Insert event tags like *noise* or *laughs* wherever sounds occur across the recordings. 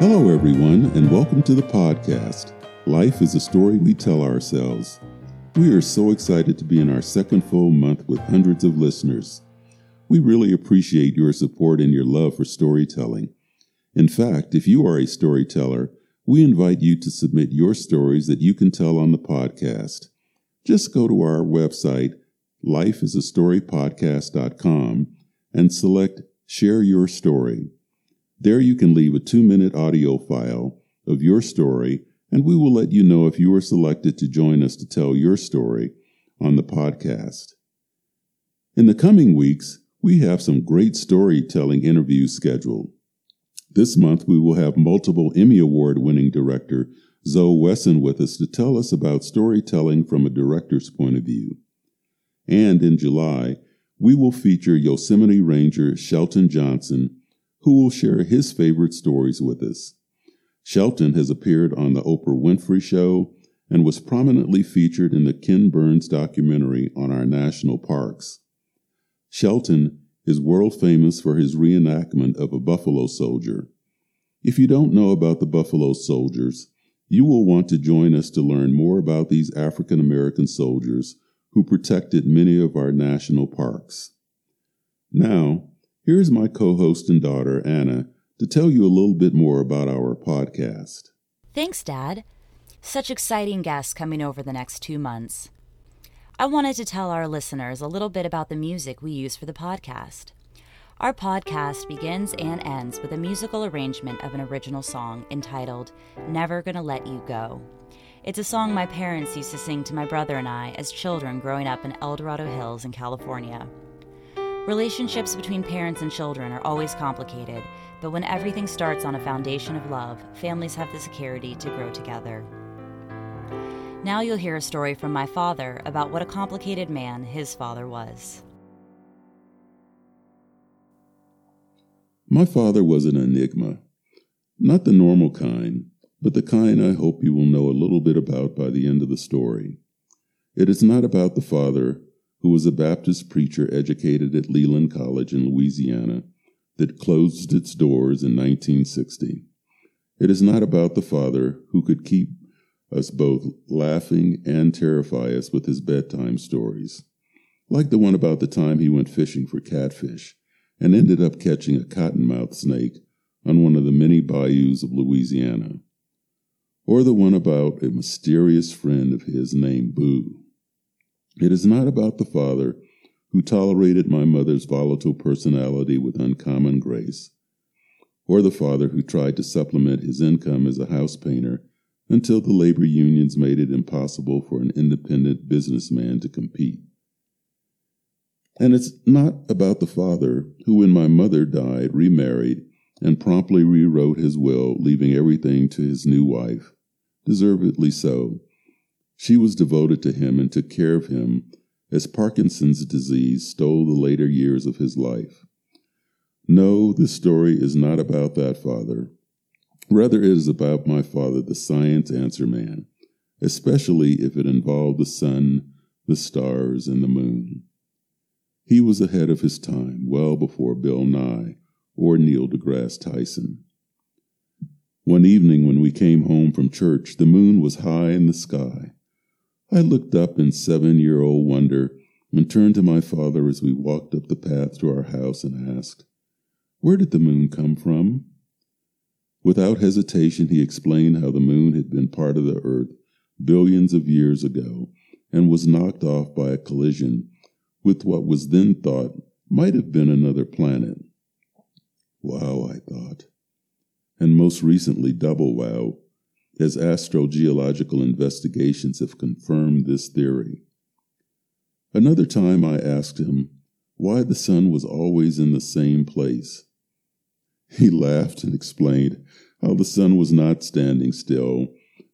Hello, everyone, and welcome to the podcast. Life is a story we tell ourselves. We are so excited to be in our second full month with hundreds of listeners. We really appreciate your support and your love for storytelling. In fact, if you are a storyteller, we invite you to submit your stories that you can tell on the podcast. Just go to our website, lifeisastorypodcast.com, and select Share Your Story. There you can leave a two minute audio file of your story, and we will let you know if you are selected to join us to tell your story on the podcast. In the coming weeks, we have some great storytelling interviews scheduled. This month, we will have multiple Emmy Award winning director Zoe Wesson with us to tell us about storytelling from a director's point of view. And in July, we will feature Yosemite Ranger Shelton Johnson, who will share his favorite stories with us. Shelton has appeared on The Oprah Winfrey Show and was prominently featured in the Ken Burns documentary on our national parks. Shelton is world famous for his reenactment of a Buffalo Soldier. If you don't know about the Buffalo Soldiers, you will want to join us to learn more about these African American soldiers who protected many of our national parks. Now, here's my co host and daughter, Anna, to tell you a little bit more about our podcast. Thanks, Dad. Such exciting guests coming over the next two months. I wanted to tell our listeners a little bit about the music we use for the podcast. Our podcast begins and ends with a musical arrangement of an original song entitled Never Gonna Let You Go. It's a song my parents used to sing to my brother and I as children growing up in El Dorado Hills in California. Relationships between parents and children are always complicated, but when everything starts on a foundation of love, families have the security to grow together. Now you'll hear a story from my father about what a complicated man his father was. My father was an enigma. Not the normal kind, but the kind I hope you will know a little bit about by the end of the story. It is not about the father, who was a Baptist preacher educated at Leland College in Louisiana, that closed its doors in 1960. It is not about the father who could keep us both laughing and terrify us with his bedtime stories, like the one about the time he went fishing for catfish and ended up catching a cottonmouth snake on one of the many bayous of Louisiana, or the one about a mysterious friend of his named Boo. It is not about the father who tolerated my mother's volatile personality with uncommon grace, or the father who tried to supplement his income as a house painter until the labor unions made it impossible for an independent businessman to compete. And it's not about the father who, when my mother died, remarried and promptly rewrote his will, leaving everything to his new wife. Deservedly so. She was devoted to him and took care of him as Parkinson's disease stole the later years of his life. No, this story is not about that father. Rather, it is about my father, the science answer man, especially if it involved the sun, the stars, and the moon. He was ahead of his time, well before Bill Nye or Neil deGrasse Tyson. One evening when we came home from church, the moon was high in the sky. I looked up in seven year old wonder and turned to my father as we walked up the path to our house and asked, Where did the moon come from? Without hesitation, he explained how the moon had been part of the earth billions of years ago and was knocked off by a collision with what was then thought might have been another planet. Wow, I thought. And most recently, double wow, as astrogeological investigations have confirmed this theory. Another time I asked him why the sun was always in the same place. He *laughs* laughed and explained how the sun was not standing still,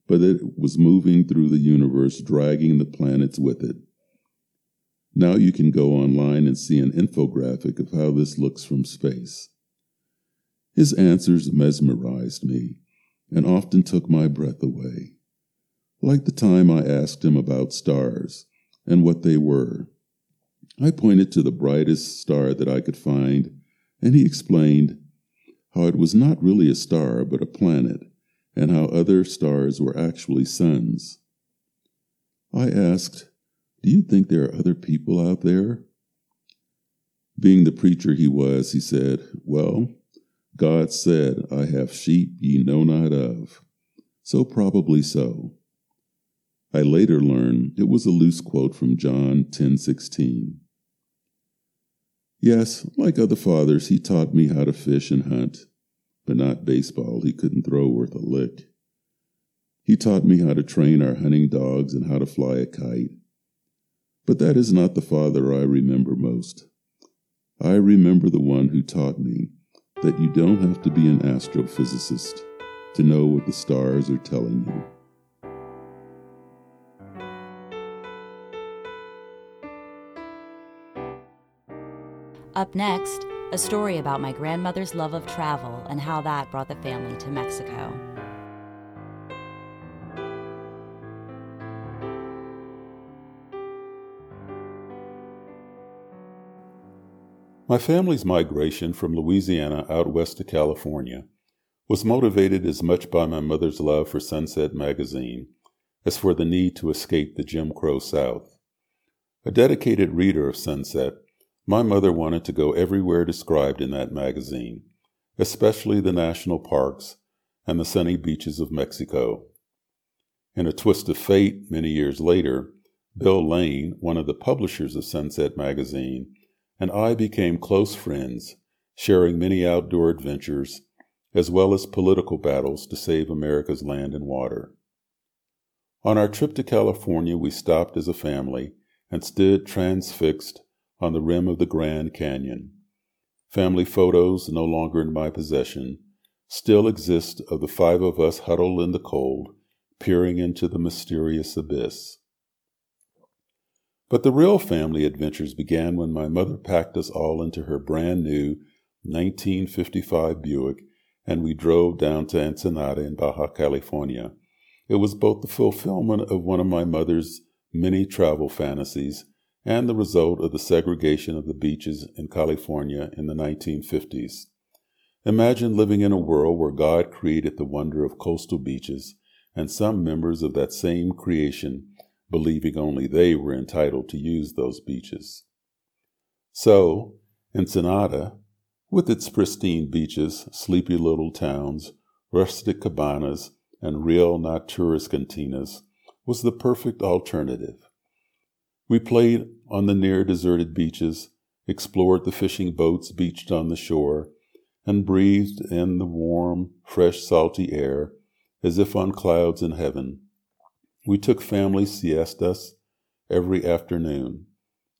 but it was moving through the universe, dragging the planets with it. Now you can go online and see an infographic of how this looks from space. His answers mesmerized me and often took my breath away, like the time I asked him about stars and what they were. I pointed to the brightest star that I could find, and he explained how it was not really a star but a planet, and how other stars were actually suns. I asked, Do you think there are other people out there? Being the preacher he was, he said, Well, God said, I have sheep ye know not of. So probably so. I later learned it was a loose quote from John 10:16. Yes, like other fathers, he taught me how to fish and hunt, but not baseball he couldn't throw worth a lick. He taught me how to train our hunting dogs and how to fly a kite. But that is not the father I remember most. I remember the one who taught me that you don't have to be an astrophysicist to know what the stars are telling you. Up next, a story about my grandmother's love of travel and how that brought the family to Mexico. My family's migration from Louisiana out west to California was motivated as much by my mother's love for Sunset magazine as for the need to escape the Jim Crow South. A dedicated reader of Sunset, my mother wanted to go everywhere described in that magazine, especially the national parks and the sunny beaches of Mexico. In a twist of fate, many years later, Bill Lane, one of the publishers of Sunset magazine, and I became close friends, sharing many outdoor adventures, as well as political battles to save America's land and water. On our trip to California, we stopped as a family and stood transfixed on the rim of the Grand Canyon. Family photos, no longer in my possession, still exist of the five of us huddled in the cold, peering into the mysterious abyss. But the real family adventures began when my mother packed us all into her brand new 1955 Buick and we drove down to Ensenada in Baja California. It was both the fulfillment of one of my mother's many travel fantasies and the result of the segregation of the beaches in California in the 1950s. Imagine living in a world where God created the wonder of coastal beaches, and some members of that same creation believing only they were entitled to use those beaches. So, Ensenada, with its pristine beaches, sleepy little towns, rustic cabanas, and real, not tourist cantinas, was the perfect alternative. We played on the near deserted beaches, explored the fishing boats beached on the shore, and breathed in the warm, fresh, salty air as if on clouds in heaven. We took family siestas every afternoon,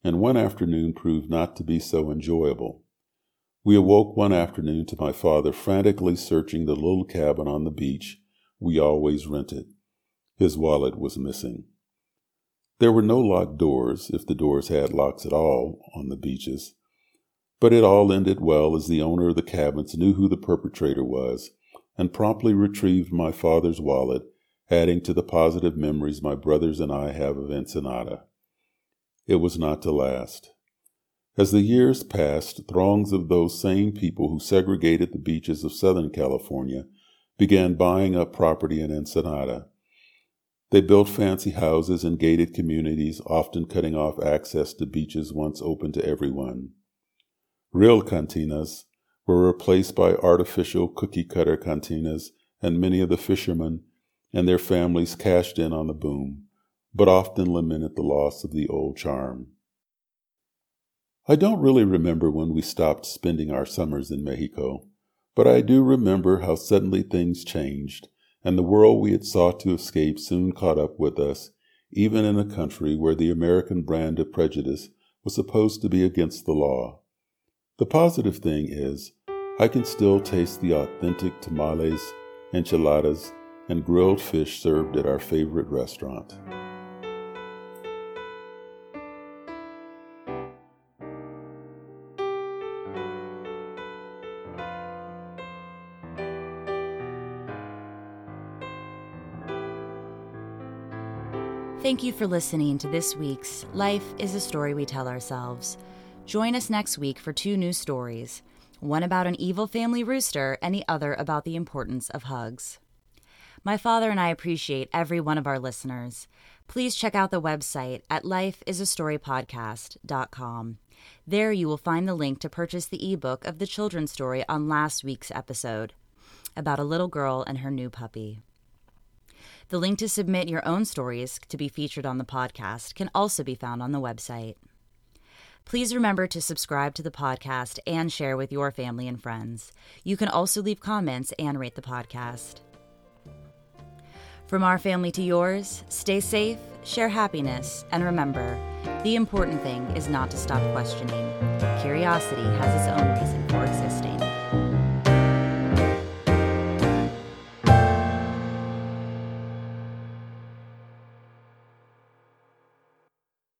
and one afternoon proved not to be so enjoyable. We awoke one afternoon to my father frantically searching the little cabin on the beach we always rented. His wallet was missing. There were no locked doors, if the doors had locks at all, on the beaches. But it all ended well as the owner of the cabins knew who the perpetrator was and promptly retrieved my father's wallet, adding to the positive memories my brothers and I have of Ensenada. It was not to last. As the years passed, throngs of those same people who segregated the beaches of Southern California began buying up property in Ensenada. They built fancy houses and gated communities, often cutting off access to beaches once open to everyone. Real cantinas were replaced by artificial cookie cutter cantinas, and many of the fishermen and their families cashed in on the boom, but often lamented the loss of the old charm. I don't really remember when we stopped spending our summers in Mexico, but I do remember how suddenly things changed and the world we had sought to escape soon caught up with us, even in a country where the American brand of prejudice was supposed to be against the law. The positive thing is, I can still taste the authentic tamales, enchiladas, and grilled fish served at our favorite restaurant. Thank you for listening to this week's Life is a Story We Tell Ourselves. Join us next week for two new stories one about an evil family rooster, and the other about the importance of hugs. My father and I appreciate every one of our listeners. Please check out the website at lifeisastorypodcast.com. There you will find the link to purchase the ebook of the children's story on last week's episode about a little girl and her new puppy. The link to submit your own stories to be featured on the podcast can also be found on the website. Please remember to subscribe to the podcast and share with your family and friends. You can also leave comments and rate the podcast. From our family to yours, stay safe, share happiness, and remember the important thing is not to stop questioning. Curiosity has its own reason for existing.